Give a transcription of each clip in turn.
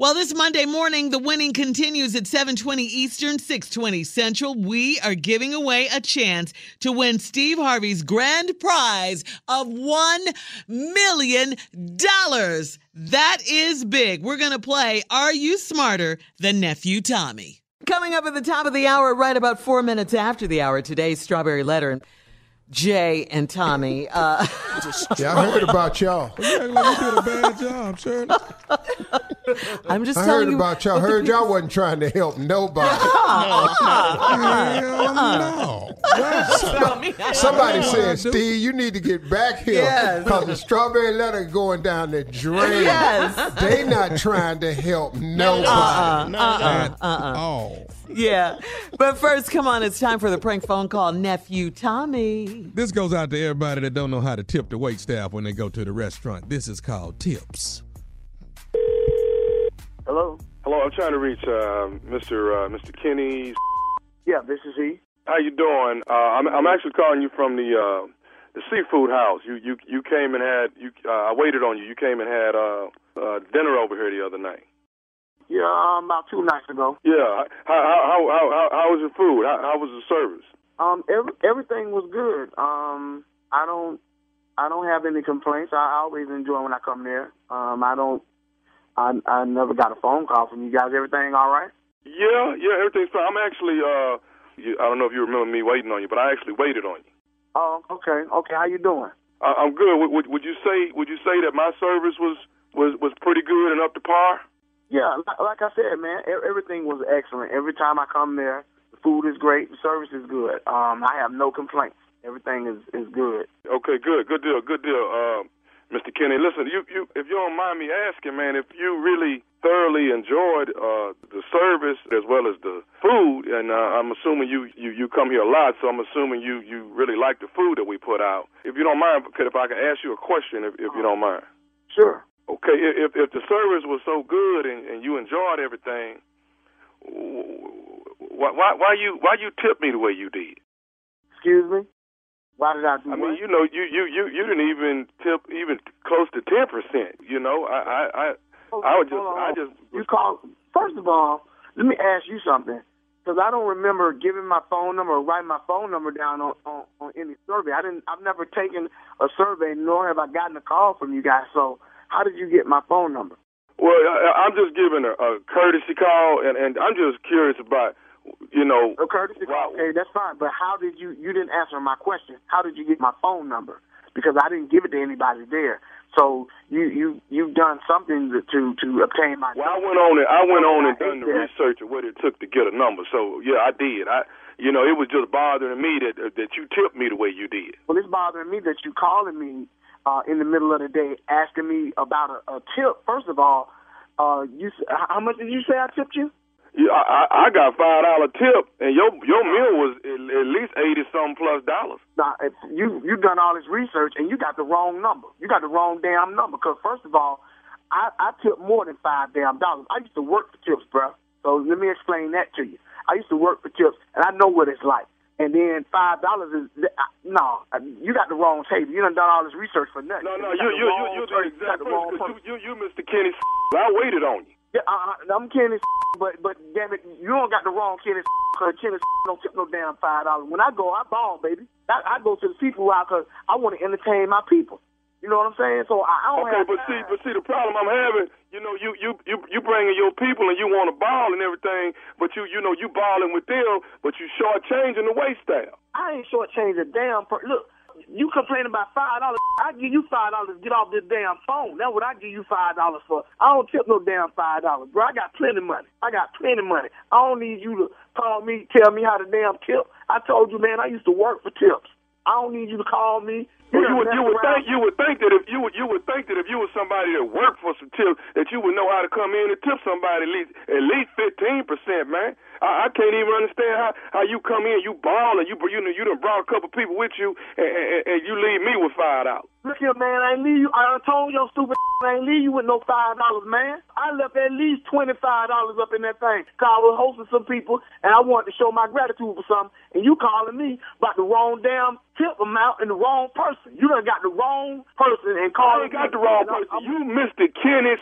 Well, this Monday morning, the winning continues at 7:20 Eastern, 6:20 Central. We are giving away a chance to win Steve Harvey's grand prize of 1 million dollars. That is big. We're going to play Are You Smarter Than Nephew Tommy? Coming up at the top of the hour right about 4 minutes after the hour today's Strawberry Letter. Jay and Tommy. Uh, yeah, I heard about y'all. Yeah, like you did a bad job, Shirley. I'm just I telling heard you. about y'all. Heard y'all wasn't trying to help nobody. Hell no. Wow. Somebody said. Steve, you need to get back here Yes. because the strawberry letter going down the drain. Yes. They not trying to help nobody. At all. Yeah. But first, come on, it's time for the prank phone call, Nephew Tommy. This goes out to everybody that don't know how to tip the wait staff when they go to the restaurant. This is called tips. Hello. Hello, I'm trying to reach uh, Mr. Uh, Mr. Kenny. Yeah, this is he. How you doing? Uh, I'm I'm actually calling you from the uh, the seafood house. You you you came and had you. Uh, I waited on you. You came and had uh, uh, dinner over here the other night. Yeah, um, about two nights ago. Yeah. How how how how, how, was your food? How, how was the service? Um, every, everything was good. Um, I don't, I don't have any complaints. I always enjoy when I come there. Um, I don't, I, I never got a phone call from you guys. Everything all right? Yeah, yeah, everything's fine. I'm actually uh, I don't know if you remember me waiting on you, but I actually waited on you. Oh, okay, okay. How you doing? I, I'm good. Would, would would you say would you say that my service was was was pretty good and up to par? Yeah, like, I said, man, everything was excellent. Every time I come there, the food is great, the service is good. Um, I have no complaints. Everything is is good. Okay, good, good deal, good deal, uh, Mr. Kenny. Listen, you, you, if you don't mind me asking, man, if you really thoroughly enjoyed uh, the service as well as the food, and uh, I'm assuming you, you, you come here a lot, so I'm assuming you, you really like the food that we put out. If you don't mind, could if I could ask you a question, if, if you don't mind. Sure. Okay, if if the service was so good and, and you enjoyed everything, why why why you why you tip me the way you did? Excuse me. Why did I do I what? mean, you know, you you you you didn't even tip even close to ten percent. You know, I I I, I would just I just You call. First of all, let me ask you something, because I don't remember giving my phone number or writing my phone number down on, on on any survey. I didn't. I've never taken a survey, nor have I gotten a call from you guys. So, how did you get my phone number? well, I, I'm just giving a, a courtesy call, and and I'm just curious about you know. A courtesy call. Okay, that's fine. But how did you? You didn't answer my question. How did you get my phone number? Because I didn't give it to anybody there. So you you you've done something to to, to obtain my. Well, I went on and I went on and done the research of what it took to get a number. So yeah, I did. I you know it was just bothering me that that you tipped me the way you did. Well, it's bothering me that you calling me uh, in the middle of the day asking me about a, a tip. First of all, uh, you how much did you say I tipped you? Yeah, I, I got five dollar tip, and your your meal was at, at least eighty something plus dollars. Now, you you done all this research and you got the wrong number. You got the wrong damn number. Because first of all, I I tip more than five damn dollars. I used to work for tips, bruh. So let me explain that to you. I used to work for tips, and I know what it's like. And then five dollars is uh, no, uh, you got the wrong table. You done done all this research for nothing. No, no, you you you you the. You got exact the wrong person. 'cause person. You you you Mr. Kenny. I waited on you. Yeah, uh, I'm Kenny, but but damn it, you don't got the wrong Kenny. Cause Kenny don't tip no damn five dollars. When I go, I ball, baby. I, I go to the people house because I want to entertain my people. You know what I'm saying? So I, don't Okay, have but time. see, but see, the problem I'm having, you know, you you you you bringing your people and you want to ball and everything, but you you know you balling with them, but you shortchanging the waist style. I ain't shortchanged a damn per Look, you complain about five dollars. I give you five dollars to get off this damn phone. That's what I give you five dollars for. I don't tip no damn five dollars, bro. I got plenty money. I got plenty money. I don't need you to call me, tell me how to damn tip. I told you, man, I used to work for tips. I don't need you to call me. Well, you would you would think you would think that if you would you would think that if you were somebody that worked for some tips that you would know how to come in and tip somebody at least at least fifteen percent, man. I, I can't even understand how how you come in, you ball and you you know you done brought a couple people with you and, and, and you leave me with five dollars. Look here, man. I ain't leave you. I done told your stupid. I ain't leave you with no five dollars, man. I left at least twenty five dollars up in that thing. Cause I was hosting some people and I wanted to show my gratitude for something. And you calling me about the wrong damn tip amount and the wrong person. You done got the wrong person and called me. I ain't got the wrong person. You Mr. Kenneth.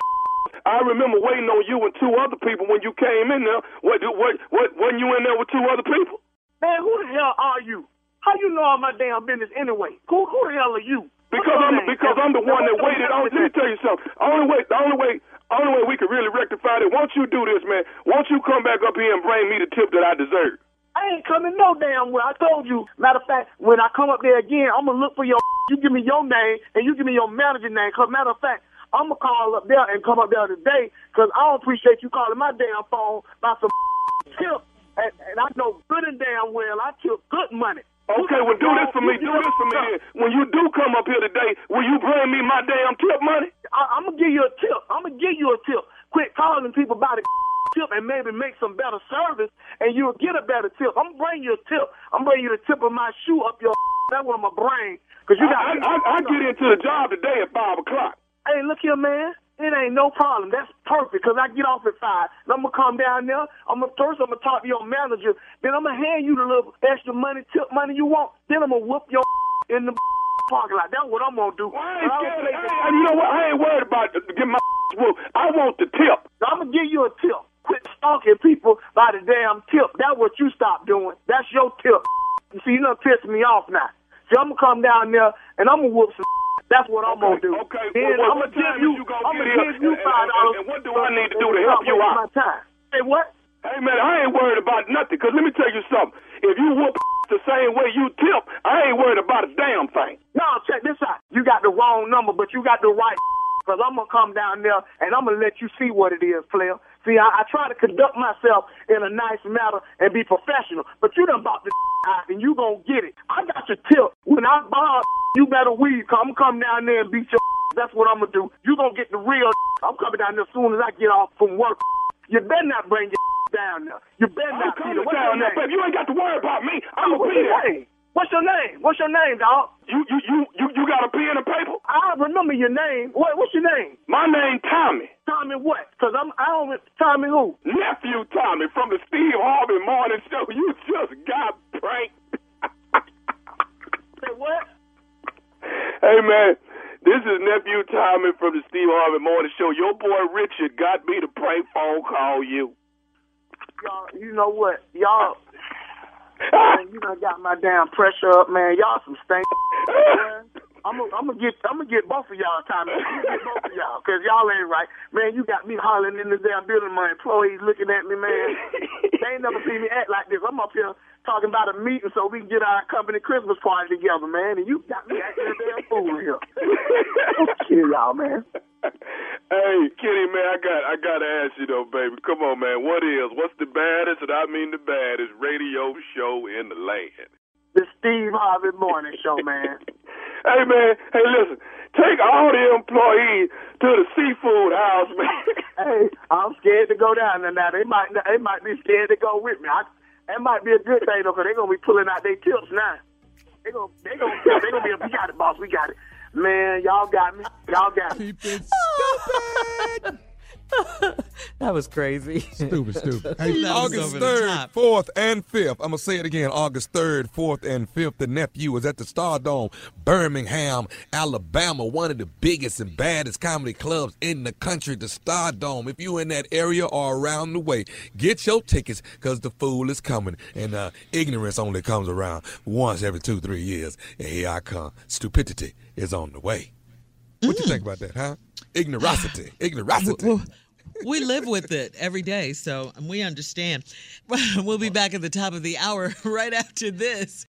I remember waiting on you and two other people when you came in there. What, what, what, wasn't you in there with two other people? Man, who the hell are you? How you know all my damn business anyway? Who, who the hell are you? Because I'm because I'm the one that waited on. Let me tell you something. Only way, the only way, only way we could really rectify it. Won't you do this, man. Won't you come back up here and bring me the tip that I deserve. I ain't coming no damn well. I told you. Matter of fact, when I come up there again, I'm gonna look for your. You give me your name and you give me your manager name. Cause matter of fact, I'm gonna call up there and come up there today. Cause I don't appreciate you calling my damn phone about some tip. And, and I know good and damn well I took good money. Okay, well, do this for me. Do this for me. When you do come up here today, will you bring me my damn tip money? I, I'm gonna give you a tip. I'm gonna give you a tip. Quit calling people about a tip and maybe make some better service, and you'll get a better tip. I'm gonna bring you a tip. I'm bringing you the tip of my shoe up your. What I'm gonna bring. Cause you got. I, I, I get into the job today at five o'clock. Hey, look here, man. It ain't no problem. That's perfect because I get off at five. And I'm gonna come down there. I'm gonna first I'm gonna talk to your manager. Then I'm gonna hand you the little extra money, tip money you want. Then I'm gonna whoop your in the parking lot. That's what I'm gonna do. Well, I ain't I scared. play I that- ain't, you know what? I ain't worried about getting my whooped. I want the tip. I'm gonna give you a tip. Quit stalking people by the damn tip. That's what you stop doing. That's your tip. You see, you done pissed me off now. I'm gonna come down there and I'm gonna whoop some. That's what I'm gonna do. Okay, Then well, I'm gonna give you. you I'm gonna give you And- five and- dollars. and what do I need to do to help you out? My time. Say what? Hey man, I ain't worried about nothing. Cause let me tell you something. If you whoop the same way you tip, I ain't worried about a damn thing. No, check this out. You got the wrong number, but you got the right. Cause I'm gonna come down there and I'm gonna let you see what it is, player. See, I, I try to conduct myself in a nice manner and be professional, but you done bought the out and you gonna get it. I got your tip. When I buy, you better weave. Come, come down there and beat your. That's what I'm gonna do. You gonna get the real. I'm coming down there as soon as I get off from work. You better not bring your down there. You better I'm not. coming Peter. What's your down there, baby. You ain't got to worry about me. I'm gonna be there. What's your name? What's your name, dog? You, you, you, you, you got a pen and paper? I remember your name. What? What's your name? My name Tommy. Tommy what? Cause I'm I don't Tommy who? Nephew Tommy from the Steve Harvey Morning Show. You just got pranked. Say what? Hey man, this is nephew Tommy from the Steve Harvey Morning Show. Your boy Richard got me to prank phone call you. Y'all, you know what? Y'all, Ah! man, you done got my damn pressure up, man. Y'all some stank. I'm gonna get I'm gonna get both of y'all, Tommy. I'm gonna get both of y'all, cause y'all ain't right, man. You got me hollering in the damn building. My employees looking at me, man. They ain't never seen me act like this. I'm up here talking about a meeting so we can get our company Christmas party together, man. And you got me acting a damn fool here. Kill y'all, man. Hey, Kenny, man, I got I gotta ask you though, baby. Come on, man. What is what's the baddest, and I mean the baddest radio show in the land? The Steve Harvey Morning Show, man. Hey man, hey listen, take all the employees to the seafood house, man. hey, I'm scared to go down there now. They might they might be scared to go with me. I, that might be a good thing though, cause they're gonna be pulling out their tips now. They gonna they gonna they gonna be we got it, boss, we got it. Man, y'all got me. Y'all got me. Keep it stupid. That was crazy. stupid, stupid. Hey, August 3rd, 4th, and 5th. I'm going to say it again. August 3rd, 4th, and 5th. The nephew is at the Stardome, Birmingham, Alabama. One of the biggest and baddest comedy clubs in the country, the Stardome. If you're in that area or around the way, get your tickets because the fool is coming. And uh, ignorance only comes around once every two, three years. And here I come. Stupidity is on the way. What you think about that, huh? Ignorosity. Ignorosity. Well, we live with it every day, so we understand. We'll be back at the top of the hour right after this.